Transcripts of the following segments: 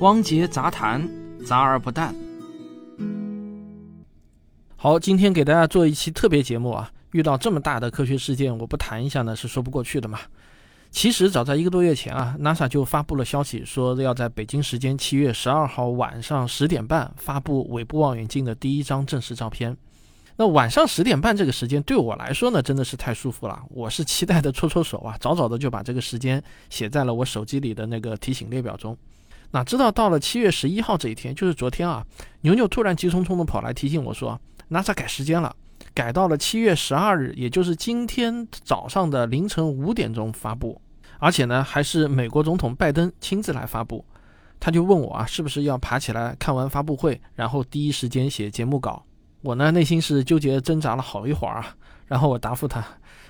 汪杰杂谈，杂而不淡。好，今天给大家做一期特别节目啊！遇到这么大的科学事件，我不谈一下呢是说不过去的嘛。其实早在一个多月前啊，NASA 就发布了消息，说要在北京时间七月十二号晚上十点半发布尾部望远镜的第一张正式照片。那晚上十点半这个时间对我来说呢，真的是太舒服了。我是期待的搓搓手啊，早早的就把这个时间写在了我手机里的那个提醒列表中。哪知道到了七月十一号这一天，就是昨天啊，牛牛突然急匆匆的跑来提醒我说，NASA 改时间了。改到了七月十二日，也就是今天早上的凌晨五点钟发布，而且呢，还是美国总统拜登亲自来发布。他就问我啊，是不是要爬起来看完发布会，然后第一时间写节目稿？我呢，内心是纠结挣扎了好一会儿啊。然后我答复他，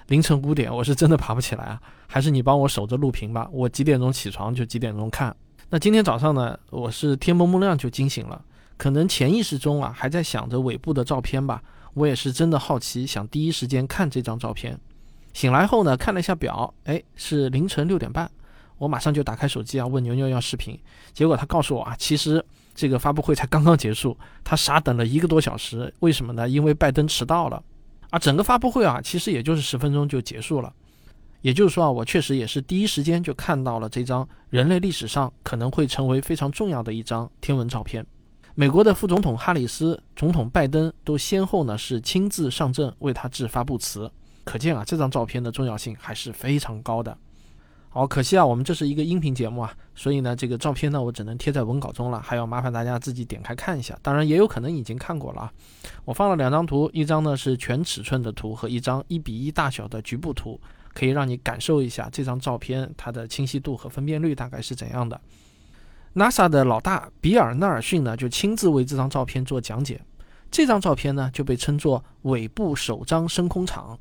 凌晨五点，我是真的爬不起来啊，还是你帮我守着录屏吧，我几点钟起床就几点钟看。那今天早上呢，我是天蒙蒙亮就惊醒了，可能潜意识中啊，还在想着尾部的照片吧。我也是真的好奇，想第一时间看这张照片。醒来后呢，看了一下表，哎，是凌晨六点半。我马上就打开手机啊，问牛牛要视频。结果他告诉我啊，其实这个发布会才刚刚结束，他傻等了一个多小时。为什么呢？因为拜登迟到了。啊，整个发布会啊，其实也就是十分钟就结束了。也就是说啊，我确实也是第一时间就看到了这张人类历史上可能会成为非常重要的一张天文照片。美国的副总统哈里斯、总统拜登都先后呢是亲自上阵为他致发布词，可见啊这张照片的重要性还是非常高的。好，可惜啊我们这是一个音频节目啊，所以呢这个照片呢我只能贴在文稿中了，还要麻烦大家自己点开看一下。当然也有可能已经看过了啊。我放了两张图，一张呢是全尺寸的图和一张一比一大小的局部图，可以让你感受一下这张照片它的清晰度和分辨率大概是怎样的。NASA 的老大比尔·纳尔逊呢，就亲自为这张照片做讲解。这张照片呢，就被称作尾部首张升空场。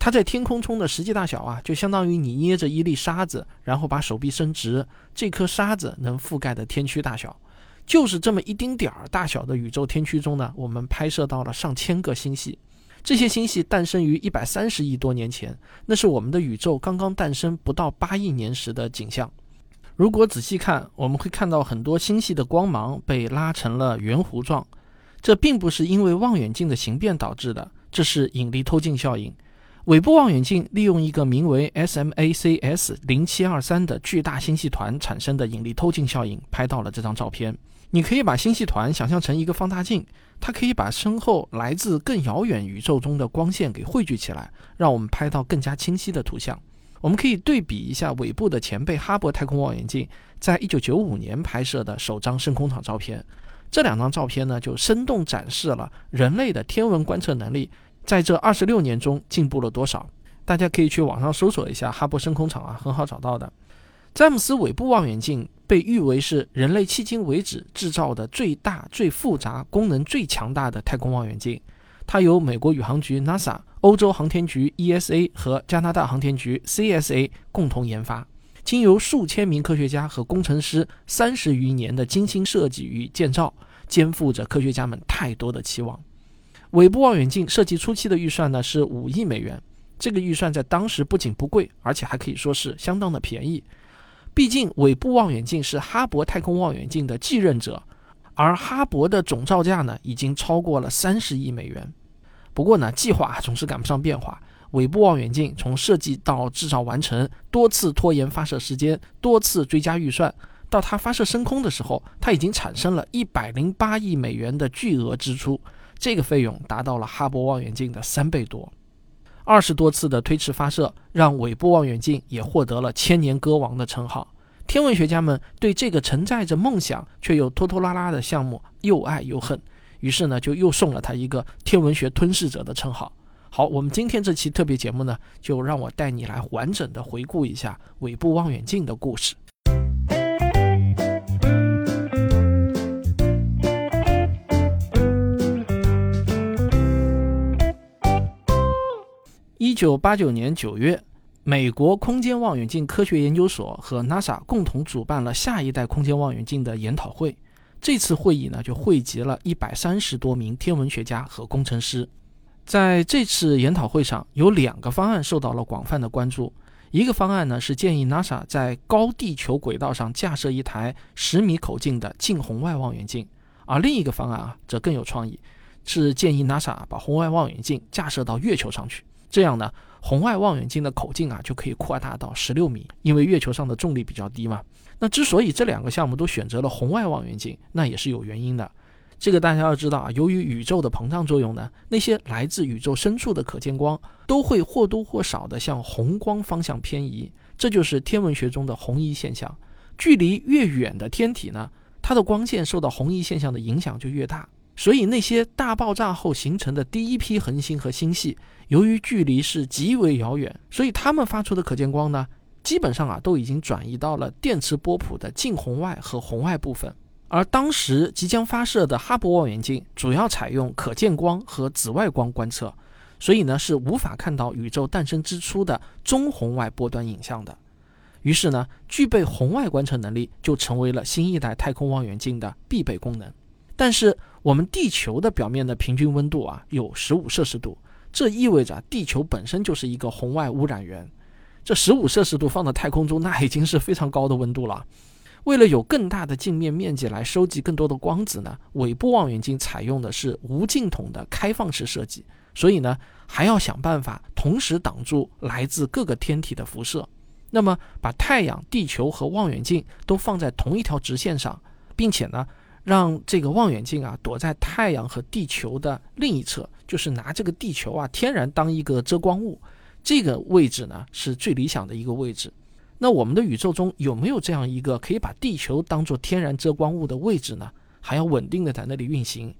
它在天空中的实际大小啊，就相当于你捏着一粒沙子，然后把手臂伸直，这颗沙子能覆盖的天区大小。就是这么一丁点儿大小的宇宙天区中呢，我们拍摄到了上千个星系。这些星系诞生于一百三十亿多年前，那是我们的宇宙刚刚诞生不到八亿年时的景象。如果仔细看，我们会看到很多星系的光芒被拉成了圆弧状。这并不是因为望远镜的形变导致的，这是引力透镜效应。尾部望远镜利用一个名为 SMACS 零七二三的巨大星系团产生的引力透镜效应，拍到了这张照片。你可以把星系团想象成一个放大镜，它可以把身后来自更遥远宇宙中的光线给汇聚起来，让我们拍到更加清晰的图像。我们可以对比一下尾部的前辈哈勃太空望远镜在一九九五年拍摄的首张升空场照片，这两张照片呢就生动展示了人类的天文观测能力在这二十六年中进步了多少。大家可以去网上搜索一下哈勃升空场啊，很好找到的。詹姆斯尾部望远镜被誉为是人类迄今为止制造的最大、最复杂、功能最强大的太空望远镜。它由美国宇航局 NASA、欧洲航天局 ESA 和加拿大航天局 CSA 共同研发，经由数千名科学家和工程师三十余年的精心设计与建造，肩负着科学家们太多的期望。尾部望远镜设计初期的预算呢是五亿美元，这个预算在当时不仅不贵，而且还可以说是相当的便宜。毕竟尾部望远镜是哈勃太空望远镜的继任者。而哈勃的总造价呢，已经超过了三十亿美元。不过呢，计划总是赶不上变化。尾部望远镜从设计到制造完成，多次拖延发射时间，多次追加预算，到它发射升空的时候，它已经产生了一百零八亿美元的巨额支出。这个费用达到了哈勃望远镜的三倍多。二十多次的推迟发射，让尾部望远镜也获得了“千年歌王”的称号。天文学家们对这个承载着梦想却又拖拖拉拉的项目又爱又恨，于是呢，就又送了他一个“天文学吞噬者”的称号。好，我们今天这期特别节目呢，就让我带你来完整的回顾一下尾部望远镜的故事。一九八九年九月。美国空间望远镜科学研究所和 NASA 共同主办了下一代空间望远镜的研讨会。这次会议呢，就汇集了一百三十多名天文学家和工程师。在这次研讨会上，有两个方案受到了广泛的关注。一个方案呢是建议 NASA 在高地球轨道上架设一台十米口径的近红外望远镜，而另一个方案啊则更有创意，是建议 NASA 把红外望远镜架设到月球上去。这样呢，红外望远镜的口径啊就可以扩大到十六米，因为月球上的重力比较低嘛。那之所以这两个项目都选择了红外望远镜，那也是有原因的。这个大家要知道啊，由于宇宙的膨胀作用呢，那些来自宇宙深处的可见光都会或多或少的向红光方向偏移，这就是天文学中的红移现象。距离越远的天体呢，它的光线受到红移现象的影响就越大。所以那些大爆炸后形成的第一批恒星和星系，由于距离是极为遥远，所以它们发出的可见光呢，基本上啊都已经转移到了电磁波谱的近红外和红外部分。而当时即将发射的哈勃望远镜主要采用可见光和紫外光观测，所以呢是无法看到宇宙诞生之初的中红外波端影像的。于是呢，具备红外观测能力就成为了新一代太空望远镜的必备功能。但是我们地球的表面的平均温度啊有十五摄氏度，这意味着地球本身就是一个红外污染源。这十五摄氏度放在太空中，那已经是非常高的温度了。为了有更大的镜面面积来收集更多的光子呢，尾部望远镜采用的是无镜筒的开放式设计，所以呢还要想办法同时挡住来自各个天体的辐射。那么把太阳、地球和望远镜都放在同一条直线上，并且呢让这个望远镜啊躲在太阳和地球的另一侧，就是拿这个地球啊天然当一个遮光物，这个位置呢是最理想的一个位置。那我们的宇宙中有没有这样一个可以把地球当做天然遮光物的位置呢？还要稳定的在那里运行，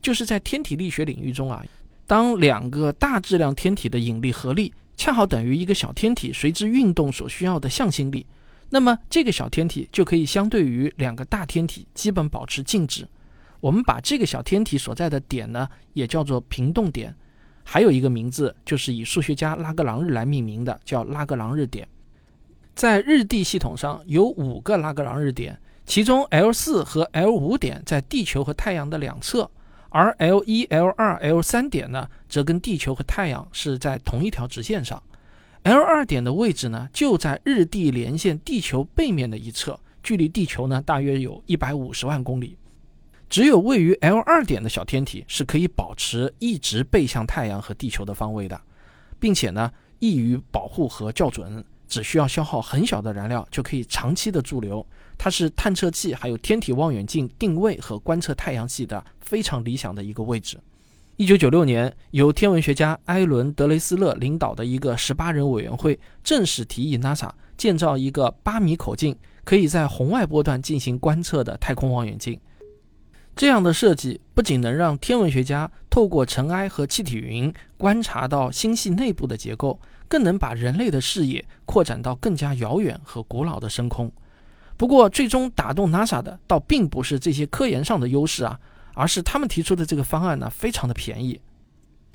就是在天体力学领域中啊，当两个大质量天体的引力合力恰好等于一个小天体随之运动所需要的向心力，那么这个小天体就可以相对于两个大天体基本保持静止。我们把这个小天体所在的点呢，也叫做平动点，还有一个名字就是以数学家拉格朗日来命名的，叫拉格朗日点。在日地系统上有五个拉格朗日点，其中 L 四和 L 五点在地球和太阳的两侧，而 L 一、L 二、L 三点呢，则跟地球和太阳是在同一条直线上。L 二点的位置呢，就在日地连线地球背面的一侧，距离地球呢大约有一百五十万公里。只有位于 L 二点的小天体是可以保持一直背向太阳和地球的方位的，并且呢，易于保护和校准。只需要消耗很小的燃料就可以长期的驻留，它是探测器还有天体望远镜定位和观测太阳系的非常理想的一个位置。一九九六年，由天文学家埃伦·德雷斯勒领导的一个十八人委员会正式提议 NASA 建造一个八米口径、可以在红外波段进行观测的太空望远镜。这样的设计不仅能让天文学家透过尘埃和气体云观察到星系内部的结构。更能把人类的视野扩展到更加遥远和古老的深空。不过，最终打动 NASA 的倒并不是这些科研上的优势啊，而是他们提出的这个方案呢，非常的便宜。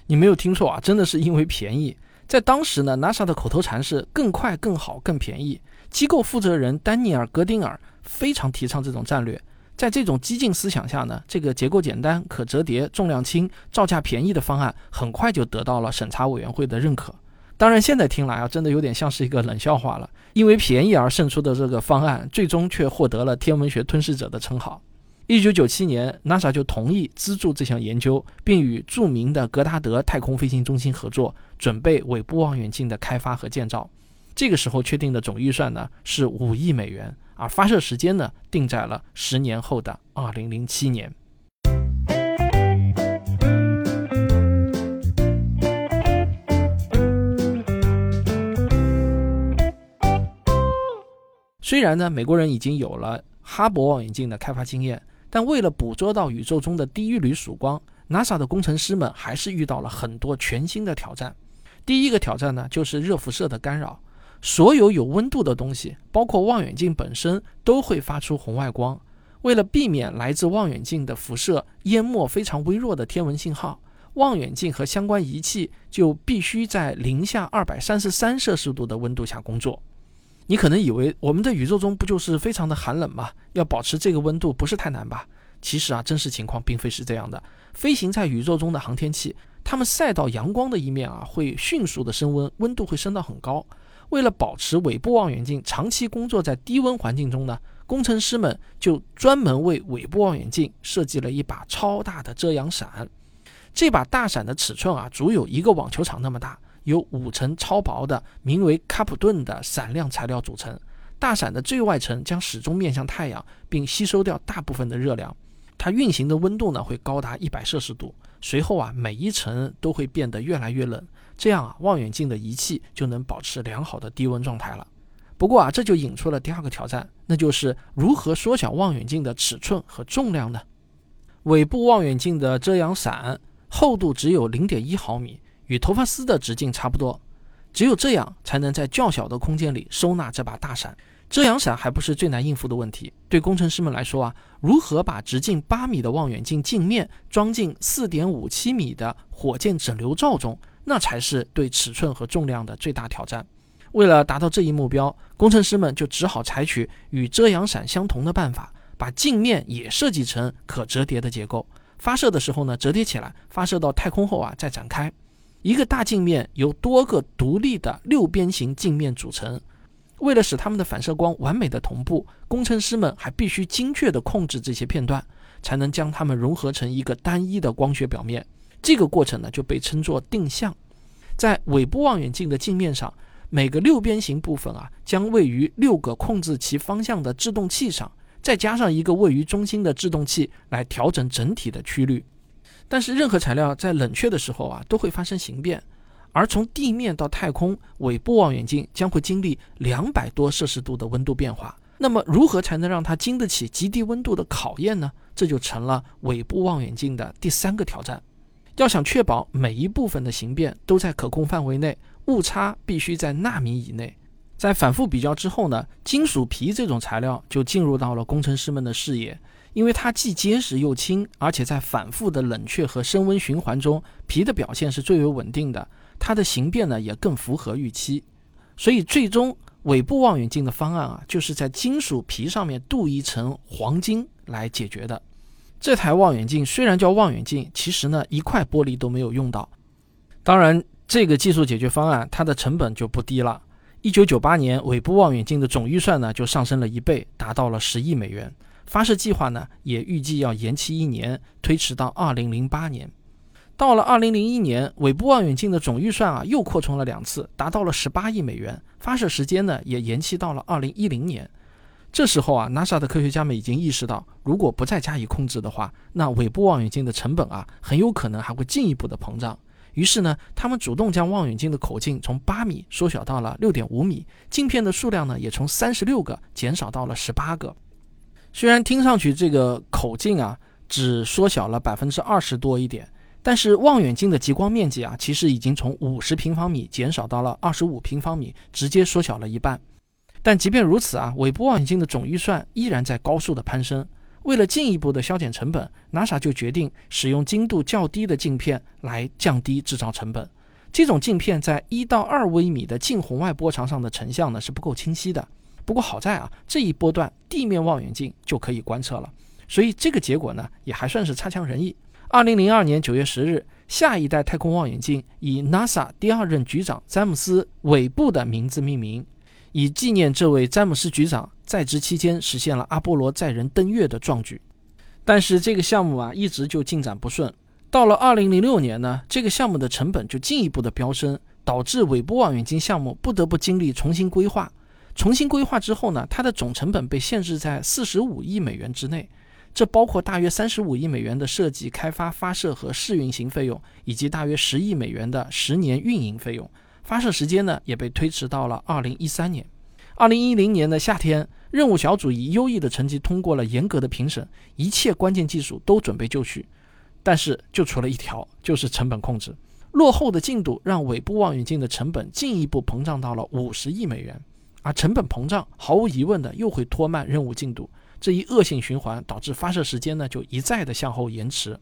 你没有听错啊，真的是因为便宜。在当时呢，NASA 的口头禅是“更快、更好、更便宜”。机构负责人丹尼尔·格丁尔非常提倡这种战略。在这种激进思想下呢，这个结构简单、可折叠、重量轻、造价便宜的方案，很快就得到了审查委员会的认可。当然，现在听来啊，真的有点像是一个冷笑话了。因为便宜而胜出的这个方案，最终却获得了“天文学吞噬者”的称号。一九九七年，NASA 就同意资助这项研究，并与著名的格达德太空飞行中心合作，准备尾部望远镜的开发和建造。这个时候确定的总预算呢是五亿美元，而发射时间呢定在了十年后的二零零七年。虽然呢，美国人已经有了哈勃望远镜的开发经验，但为了捕捉到宇宙中的第一缕曙光，NASA 的工程师们还是遇到了很多全新的挑战。第一个挑战呢，就是热辐射的干扰。所有有温度的东西，包括望远镜本身，都会发出红外光。为了避免来自望远镜的辐射淹没非常微弱的天文信号，望远镜和相关仪器就必须在零下二百三十三摄氏度的温度下工作。你可能以为我们的宇宙中不就是非常的寒冷吗？要保持这个温度不是太难吧？其实啊，真实情况并非是这样的。飞行在宇宙中的航天器，它们晒到阳光的一面啊，会迅速的升温，温度会升到很高。为了保持尾部望远镜长期工作在低温环境中呢，工程师们就专门为尾部望远镜设计了一把超大的遮阳伞。这把大伞的尺寸啊，足有一个网球场那么大，由五层超薄的名为卡普顿的闪亮材料组成。大伞的最外层将始终面向太阳，并吸收掉大部分的热量。它运行的温度呢，会高达一百摄氏度。随后啊，每一层都会变得越来越冷。这样啊，望远镜的仪器就能保持良好的低温状态了。不过啊，这就引出了第二个挑战，那就是如何缩小望远镜的尺寸和重量呢？尾部望远镜的遮阳伞厚度只有零点一毫米，与头发丝的直径差不多。只有这样，才能在较小的空间里收纳这把大伞。遮阳伞还不是最难应付的问题。对工程师们来说啊，如何把直径八米的望远镜镜面装进四点五七米的火箭整流罩中？那才是对尺寸和重量的最大挑战。为了达到这一目标，工程师们就只好采取与遮阳伞相同的办法，把镜面也设计成可折叠的结构。发射的时候呢，折叠起来；发射到太空后啊，再展开。一个大镜面由多个独立的六边形镜面组成。为了使它们的反射光完美的同步，工程师们还必须精确地控制这些片段，才能将它们融合成一个单一的光学表面。这个过程呢，就被称作定向。在尾部望远镜的镜面上，每个六边形部分啊，将位于六个控制其方向的制动器上，再加上一个位于中心的制动器来调整整体的曲率。但是，任何材料在冷却的时候啊，都会发生形变。而从地面到太空，尾部望远镜将会经历两百多摄氏度的温度变化。那么，如何才能让它经得起极低温度的考验呢？这就成了尾部望远镜的第三个挑战。要想确保每一部分的形变都在可控范围内，误差必须在纳米以内。在反复比较之后呢，金属皮这种材料就进入到了工程师们的视野，因为它既结实又轻，而且在反复的冷却和升温循环中，皮的表现是最为稳定的，它的形变呢也更符合预期。所以最终尾部望远镜的方案啊，就是在金属皮上面镀一层黄金来解决的。这台望远镜虽然叫望远镜，其实呢一块玻璃都没有用到。当然，这个技术解决方案它的成本就不低了。一九九八年，尾部望远镜的总预算呢就上升了一倍，达到了十亿美元。发射计划呢也预计要延期一年，推迟到二零零八年。到了二零零一年，尾部望远镜的总预算啊又扩充了两次，达到了十八亿美元。发射时间呢也延期到了二零一零年。这时候啊，NASA 的科学家们已经意识到，如果不再加以控制的话，那尾部望远镜的成本啊，很有可能还会进一步的膨胀。于是呢，他们主动将望远镜的口径从八米缩小到了六点五米，镜片的数量呢，也从三十六个减少到了十八个。虽然听上去这个口径啊，只缩小了百分之二十多一点，但是望远镜的极光面积啊，其实已经从五十平方米减少到了二十五平方米，直接缩小了一半。但即便如此啊，尾部望远镜的总预算依然在高速的攀升。为了进一步的削减成本，NASA 就决定使用精度较低的镜片来降低制造成本。这种镜片在一到二微米的近红外波长上的成像呢是不够清晰的。不过好在啊，这一波段地面望远镜就可以观测了，所以这个结果呢也还算是差强人意。二零零二年九月十日，下一代太空望远镜以 NASA 第二任局长詹姆斯·韦布的名字命名。以纪念这位詹姆斯局长在职期间实现了阿波罗载人登月的壮举，但是这个项目啊一直就进展不顺。到了2006年呢，这个项目的成本就进一步的飙升，导致尾部望远镜项目不得不经历重新规划。重新规划之后呢，它的总成本被限制在45亿美元之内，这包括大约35亿美元的设计、开发、发射和试运行费用，以及大约10亿美元的十年运营费用。发射时间呢也被推迟到了二零一三年。二零一零年的夏天，任务小组以优异的成绩通过了严格的评审，一切关键技术都准备就绪，但是就除了一条，就是成本控制。落后的进度让尾部望远镜的成本进一步膨胀到了五十亿美元，而成本膨胀毫无疑问的又会拖慢任务进度，这一恶性循环导致发射时间呢就一再的向后延迟。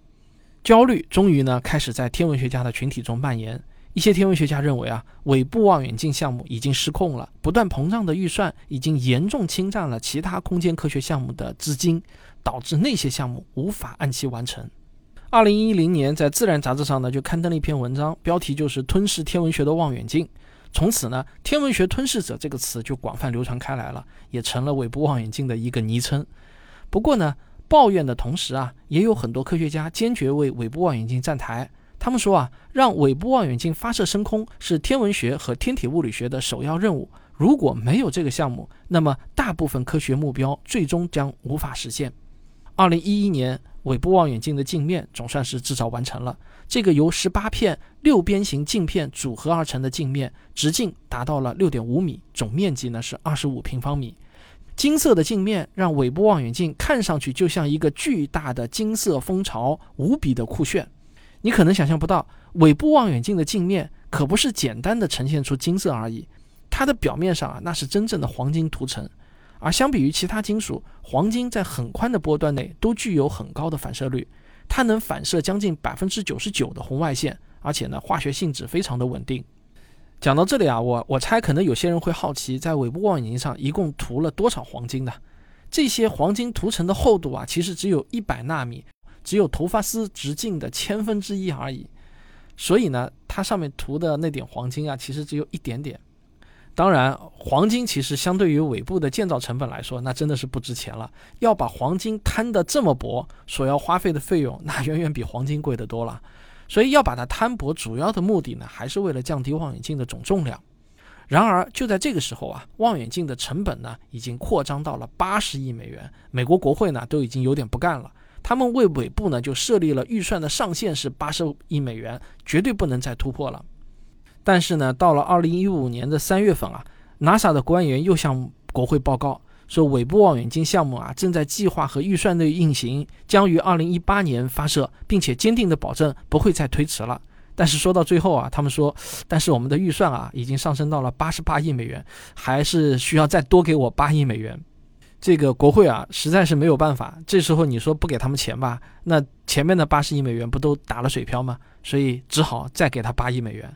焦虑终于呢开始在天文学家的群体中蔓延。一些天文学家认为啊，尾部望远镜项目已经失控了，不断膨胀的预算已经严重侵占了其他空间科学项目的资金，导致那些项目无法按期完成。二零一零年，在《自然》杂志上呢，就刊登了一篇文章，标题就是“吞噬天文学的望远镜”。从此呢，“天文学吞噬者”这个词就广泛流传开来了，也成了韦布望远镜的一个昵称。不过呢，抱怨的同时啊，也有很多科学家坚决为韦布望远镜站台。他们说啊，让韦布望远镜发射升空是天文学和天体物理学的首要任务。如果没有这个项目，那么大部分科学目标最终将无法实现。二零一一年，韦布望远镜的镜面总算是制造完成了。这个由十八片六边形镜片组合而成的镜面，直径达到了六点五米，总面积呢是二十五平方米。金色的镜面让韦布望远镜看上去就像一个巨大的金色蜂巢，无比的酷炫。你可能想象不到，韦布望远镜的镜面可不是简单的呈现出金色而已，它的表面上啊，那是真正的黄金涂层。而相比于其他金属，黄金在很宽的波段内都具有很高的反射率，它能反射将近百分之九十九的红外线，而且呢，化学性质非常的稳定。讲到这里啊，我我猜可能有些人会好奇，在韦布望远镜上一共涂了多少黄金呢？这些黄金涂层的厚度啊，其实只有一百纳米，只有头发丝直径的千分之一而已。所以呢，它上面涂的那点黄金啊，其实只有一点点。当然，黄金其实相对于尾部的建造成本来说，那真的是不值钱了。要把黄金摊得这么薄，所要花费的费用那远远比黄金贵得多了。所以要把它摊薄，主要的目的呢，还是为了降低望远镜的总重量。然而就在这个时候啊，望远镜的成本呢，已经扩张到了八十亿美元。美国国会呢，都已经有点不干了，他们为尾部呢，就设立了预算的上限是八十亿美元，绝对不能再突破了。但是呢，到了二零一五年的三月份啊，NASA 的官员又向国会报告说，尾部望远镜项目啊正在计划和预算内运行，将于二零一八年发射，并且坚定的保证不会再推迟了。但是说到最后啊，他们说，但是我们的预算啊已经上升到了八十八亿美元，还是需要再多给我八亿美元。这个国会啊实在是没有办法，这时候你说不给他们钱吧，那前面的八十亿美元不都打了水漂吗？所以只好再给他八亿美元。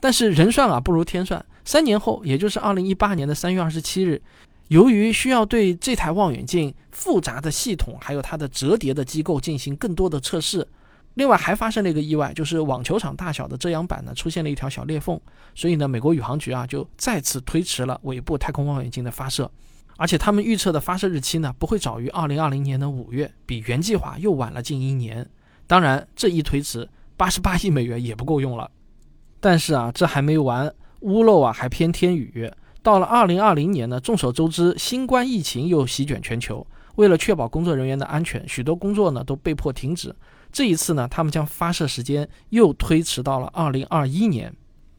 但是人算啊不如天算，三年后，也就是二零一八年的三月二十七日，由于需要对这台望远镜复杂的系统还有它的折叠的机构进行更多的测试，另外还发生了一个意外，就是网球场大小的遮阳板呢出现了一条小裂缝，所以呢，美国宇航局啊就再次推迟了尾部太空望远镜的发射，而且他们预测的发射日期呢不会早于二零二零年的五月，比原计划又晚了近一年。当然，这一推迟，八十八亿美元也不够用了。但是啊，这还没完，屋漏啊还偏天雨。到了二零二零年呢，众所周知，新冠疫情又席卷全球。为了确保工作人员的安全，许多工作呢都被迫停止。这一次呢，他们将发射时间又推迟到了二零二一年。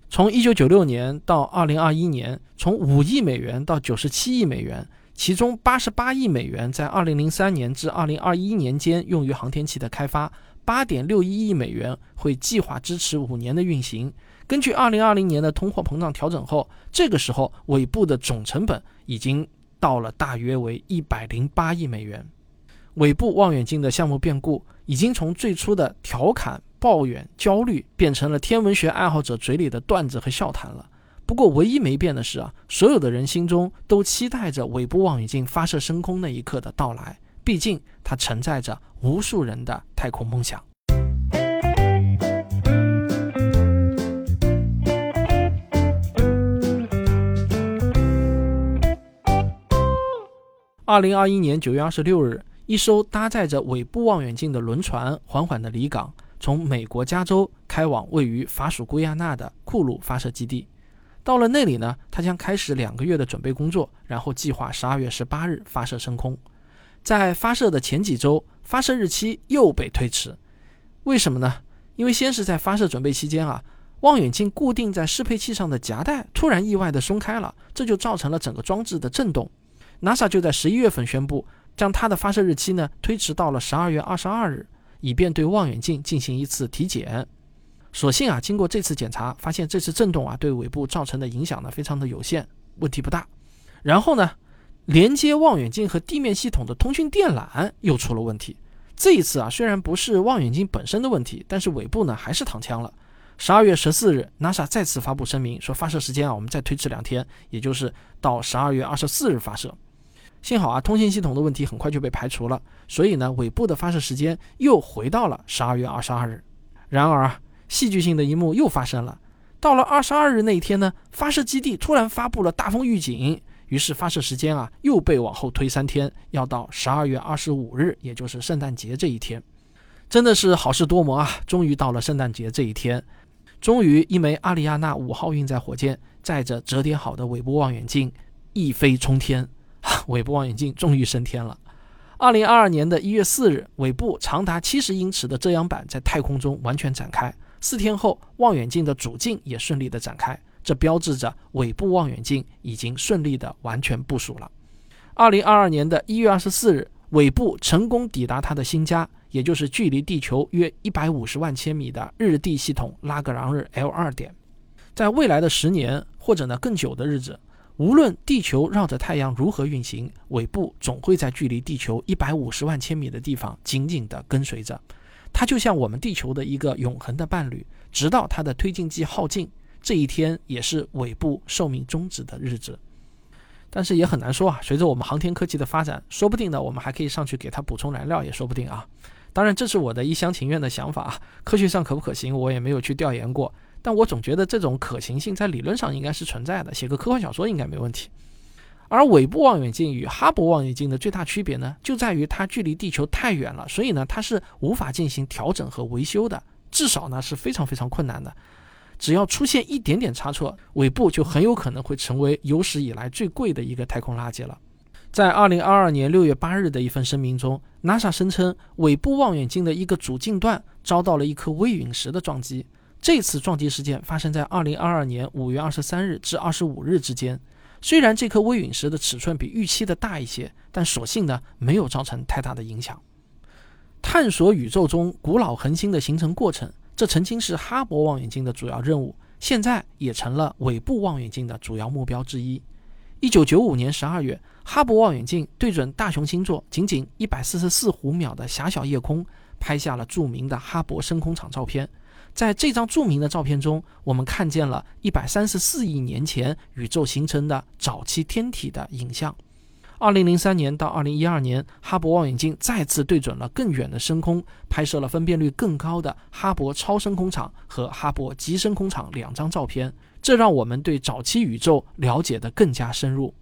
从一九九六年到二零二一年，从五亿美元到九十七亿美元，其中八十八亿美元在二零零三年至二零二一年间用于航天器的开发。八点六一亿美元会计划支持五年的运行。根据二零二零年的通货膨胀调整后，这个时候尾部的总成本已经到了大约为一百零八亿美元。尾部望远镜的项目变故已经从最初的调侃、抱怨、焦虑，变成了天文学爱好者嘴里的段子和笑谈了。不过，唯一没变的是啊，所有的人心中都期待着尾部望远镜发射升空那一刻的到来。毕竟，它承载着无数人的太空梦想。二零二一年九月二十六日，一艘搭载着尾部望远镜的轮船缓缓地离港，从美国加州开往位于法属圭亚那的库鲁发射基地。到了那里呢，它将开始两个月的准备工作，然后计划十二月十八日发射升空。在发射的前几周，发射日期又被推迟，为什么呢？因为先是在发射准备期间啊，望远镜固定在适配器上的夹带突然意外的松开了，这就造成了整个装置的震动。NASA 就在十一月份宣布，将它的发射日期呢推迟到了十二月二十二日，以便对望远镜进行一次体检。所幸啊，经过这次检查，发现这次震动啊对尾部造成的影响呢非常的有限，问题不大。然后呢？连接望远镜和地面系统的通讯电缆又出了问题。这一次啊，虽然不是望远镜本身的问题，但是尾部呢还是躺枪了。十二月十四日，NASA 再次发布声明说，发射时间啊，我们再推迟两天，也就是到十二月二十四日发射。幸好啊，通信系统的问题很快就被排除了，所以呢，尾部的发射时间又回到了十二月二十二日。然而啊，戏剧性的一幕又发生了。到了二十二日那一天呢，发射基地突然发布了大风预警，于是发射时间啊又被往后推三天，要到十二月二十五日，也就是圣诞节这一天。真的是好事多磨啊！终于到了圣诞节这一天，终于一枚阿里亚纳五号运载火箭载着折叠好的韦布望远镜一飞冲天，韦布望远镜终于升天了。二零二二年的一月四日，韦布长达七十英尺的遮阳板在太空中完全展开。四天后，望远镜的主镜也顺利的展开，这标志着韦布望远镜已经顺利的完全部署了。二零二二年的一月二十四日，韦布成功抵达他的新家，也就是距离地球约一百五十万千米的日地系统拉格朗日 L 二点。在未来的十年或者呢更久的日子。无论地球绕着太阳如何运行，尾部总会在距离地球一百五十万千米的地方紧紧地跟随着。它就像我们地球的一个永恒的伴侣，直到它的推进剂耗尽。这一天也是尾部寿命终止的日子。但是也很难说啊，随着我们航天科技的发展，说不定呢，我们还可以上去给它补充燃料，也说不定啊。当然，这是我的一厢情愿的想法啊，科学上可不可行，我也没有去调研过。但我总觉得这种可行性在理论上应该是存在的，写个科幻小说应该没问题。而韦布望远镜与哈勃望远镜的最大区别呢，就在于它距离地球太远了，所以呢它是无法进行调整和维修的，至少呢是非常非常困难的。只要出现一点点差错，韦布就很有可能会成为有史以来最贵的一个太空垃圾了。在二零二二年六月八日的一份声明中，NASA 声称韦布望远镜的一个主镜段遭到了一颗微陨石的撞击。这次撞击事件发生在二零二二年五月二十三日至二十五日之间。虽然这颗微陨石的尺寸比预期的大一些，但所幸呢没有造成太大的影响。探索宇宙中古老恒星的形成过程，这曾经是哈勃望远镜的主要任务，现在也成了韦布望远镜的主要目标之一。一九九五年十二月，哈勃望远镜对准大熊星座仅仅一百四十四弧秒的狭小夜空，拍下了著名的哈勃深空场照片。在这张著名的照片中，我们看见了一百三十四亿年前宇宙形成的早期天体的影像。二零零三年到二零一二年，哈勃望远镜再次对准了更远的深空，拍摄了分辨率更高的哈勃超深空场和哈勃极深空场两张照片，这让我们对早期宇宙了解得更加深入。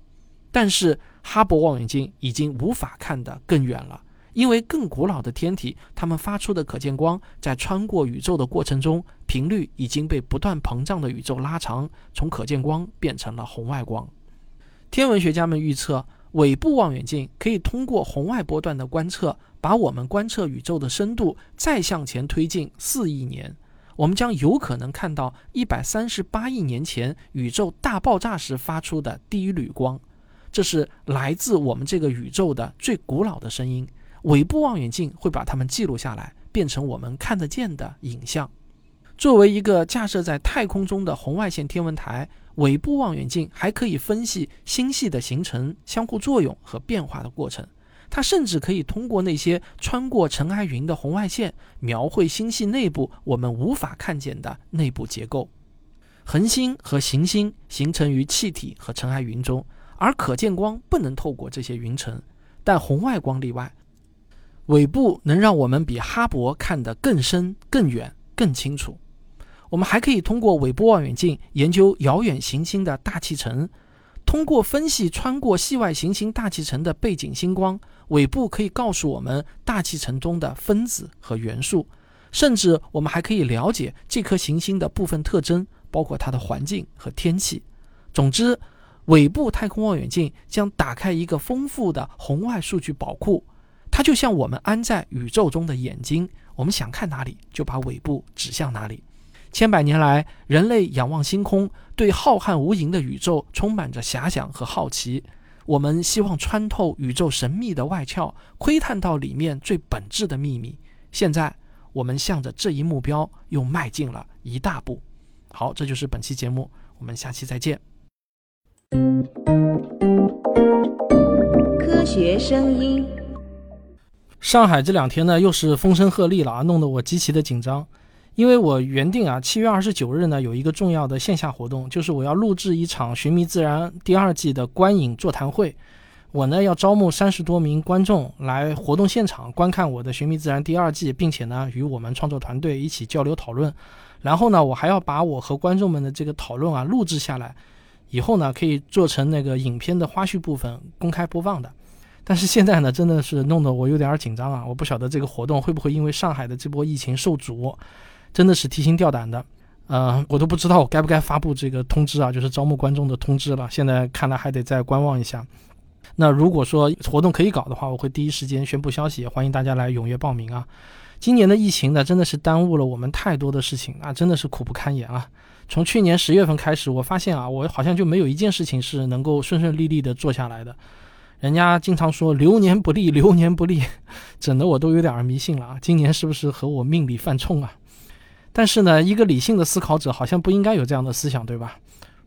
但是，哈勃望远镜已经无法看得更远了。因为更古老的天体，它们发出的可见光在穿过宇宙的过程中，频率已经被不断膨胀的宇宙拉长，从可见光变成了红外光。天文学家们预测，尾部望远镜可以通过红外波段的观测，把我们观测宇宙的深度再向前推进四亿年。我们将有可能看到一百三十八亿年前宇宙大爆炸时发出的第一缕光，这是来自我们这个宇宙的最古老的声音。尾部望远镜会把它们记录下来，变成我们看得见的影像。作为一个架设在太空中的红外线天文台，尾部望远镜还可以分析星系的形成、相互作用和变化的过程。它甚至可以通过那些穿过尘埃云的红外线，描绘星系内部我们无法看见的内部结构。恒星和行星形成于气体和尘埃云中，而可见光不能透过这些云层，但红外光例外。尾部能让我们比哈勃看得更深、更远、更清楚。我们还可以通过尾部望远镜研究遥远行星的大气层。通过分析穿过系外行星大气层的背景星光，尾部可以告诉我们大气层中的分子和元素。甚至我们还可以了解这颗行星的部分特征，包括它的环境和天气。总之，尾部太空望远镜将打开一个丰富的红外数据宝库。它就像我们安在宇宙中的眼睛，我们想看哪里就把尾部指向哪里。千百年来，人类仰望星空，对浩瀚无垠的宇宙充满着遐想和好奇。我们希望穿透宇宙神秘的外壳，窥探到里面最本质的秘密。现在，我们向着这一目标又迈进了一大步。好，这就是本期节目，我们下期再见。科学声音。上海这两天呢，又是风声鹤唳了啊，弄得我极其的紧张。因为我原定啊，七月二十九日呢，有一个重要的线下活动，就是我要录制一场《寻觅自然》第二季的观影座谈会。我呢要招募三十多名观众来活动现场观看我的《寻觅自然》第二季，并且呢与我们创作团队一起交流讨论。然后呢，我还要把我和观众们的这个讨论啊录制下来，以后呢可以做成那个影片的花絮部分公开播放的。但是现在呢，真的是弄得我有点紧张啊！我不晓得这个活动会不会因为上海的这波疫情受阻，真的是提心吊胆的。呃，我都不知道我该不该发布这个通知啊，就是招募观众的通知了。现在看来还得再观望一下。那如果说活动可以搞的话，我会第一时间宣布消息，欢迎大家来踊跃报名啊！今年的疫情呢，真的是耽误了我们太多的事情啊，真的是苦不堪言啊！从去年十月份开始，我发现啊，我好像就没有一件事情是能够顺顺利利的做下来的。人家经常说流年不利，流年不利，整的我都有点迷信了啊！今年是不是和我命里犯冲啊？但是呢，一个理性的思考者好像不应该有这样的思想，对吧？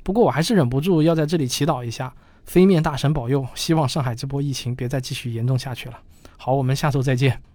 不过我还是忍不住要在这里祈祷一下，飞面大神保佑，希望上海这波疫情别再继续严重下去了。好，我们下周再见。